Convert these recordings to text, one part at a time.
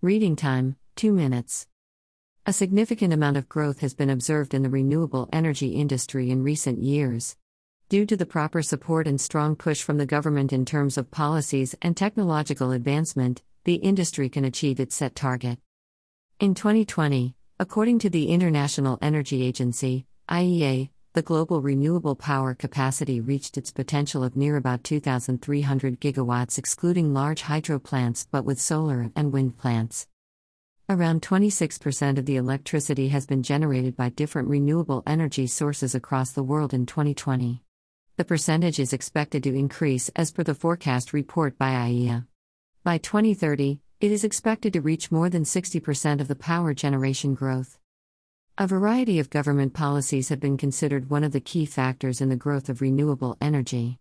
Reading time 2 minutes. A significant amount of growth has been observed in the renewable energy industry in recent years. Due to the proper support and strong push from the government in terms of policies and technological advancement, the industry can achieve its set target. In 2020, according to the International Energy Agency, IEA, the global renewable power capacity reached its potential of near about 2,300 gigawatts, excluding large hydro plants but with solar and wind plants. Around 26% of the electricity has been generated by different renewable energy sources across the world in 2020. The percentage is expected to increase as per the forecast report by IEA. By 2030, it is expected to reach more than 60% of the power generation growth. A variety of government policies have been considered one of the key factors in the growth of renewable energy.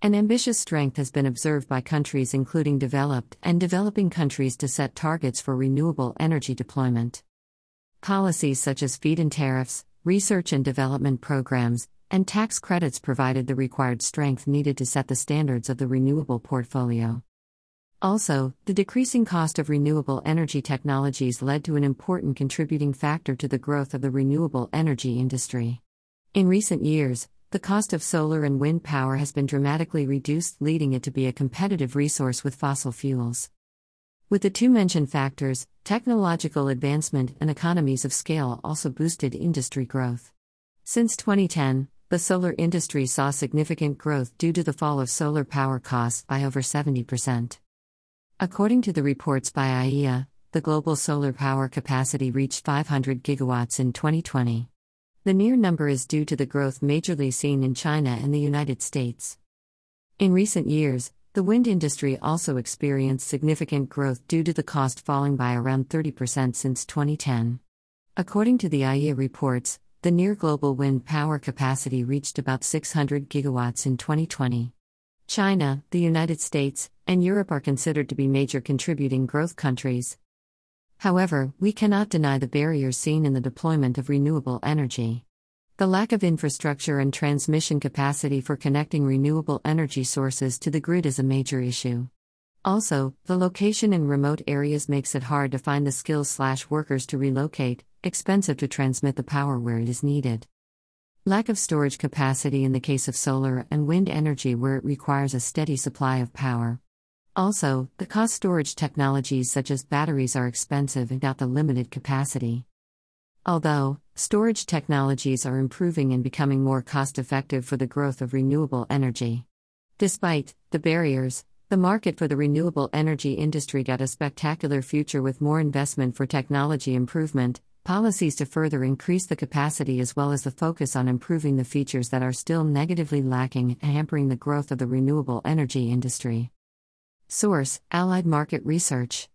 An ambitious strength has been observed by countries including developed and developing countries to set targets for renewable energy deployment. Policies such as feed in tariffs, research and development programs, and tax credits provided the required strength needed to set the standards of the renewable portfolio. Also, the decreasing cost of renewable energy technologies led to an important contributing factor to the growth of the renewable energy industry. In recent years, the cost of solar and wind power has been dramatically reduced, leading it to be a competitive resource with fossil fuels. With the two mentioned factors, technological advancement and economies of scale also boosted industry growth. Since 2010, the solar industry saw significant growth due to the fall of solar power costs by over 70%. According to the reports by IEA, the global solar power capacity reached 500 gigawatts in 2020. The near number is due to the growth majorly seen in China and the United States. In recent years, the wind industry also experienced significant growth due to the cost falling by around 30% since 2010. According to the IEA reports, the near global wind power capacity reached about 600 gigawatts in 2020. China, the United States, and Europe are considered to be major contributing growth countries. However, we cannot deny the barriers seen in the deployment of renewable energy. The lack of infrastructure and transmission capacity for connecting renewable energy sources to the grid is a major issue. Also, the location in remote areas makes it hard to find the skills slash workers to relocate, expensive to transmit the power where it is needed. Lack of storage capacity in the case of solar and wind energy where it requires a steady supply of power. Also, the cost storage technologies such as batteries are expensive and got the limited capacity. Although, storage technologies are improving and becoming more cost effective for the growth of renewable energy. Despite the barriers, the market for the renewable energy industry got a spectacular future with more investment for technology improvement, policies to further increase the capacity as well as the focus on improving the features that are still negatively lacking hampering the growth of the renewable energy industry. Source Allied Market Research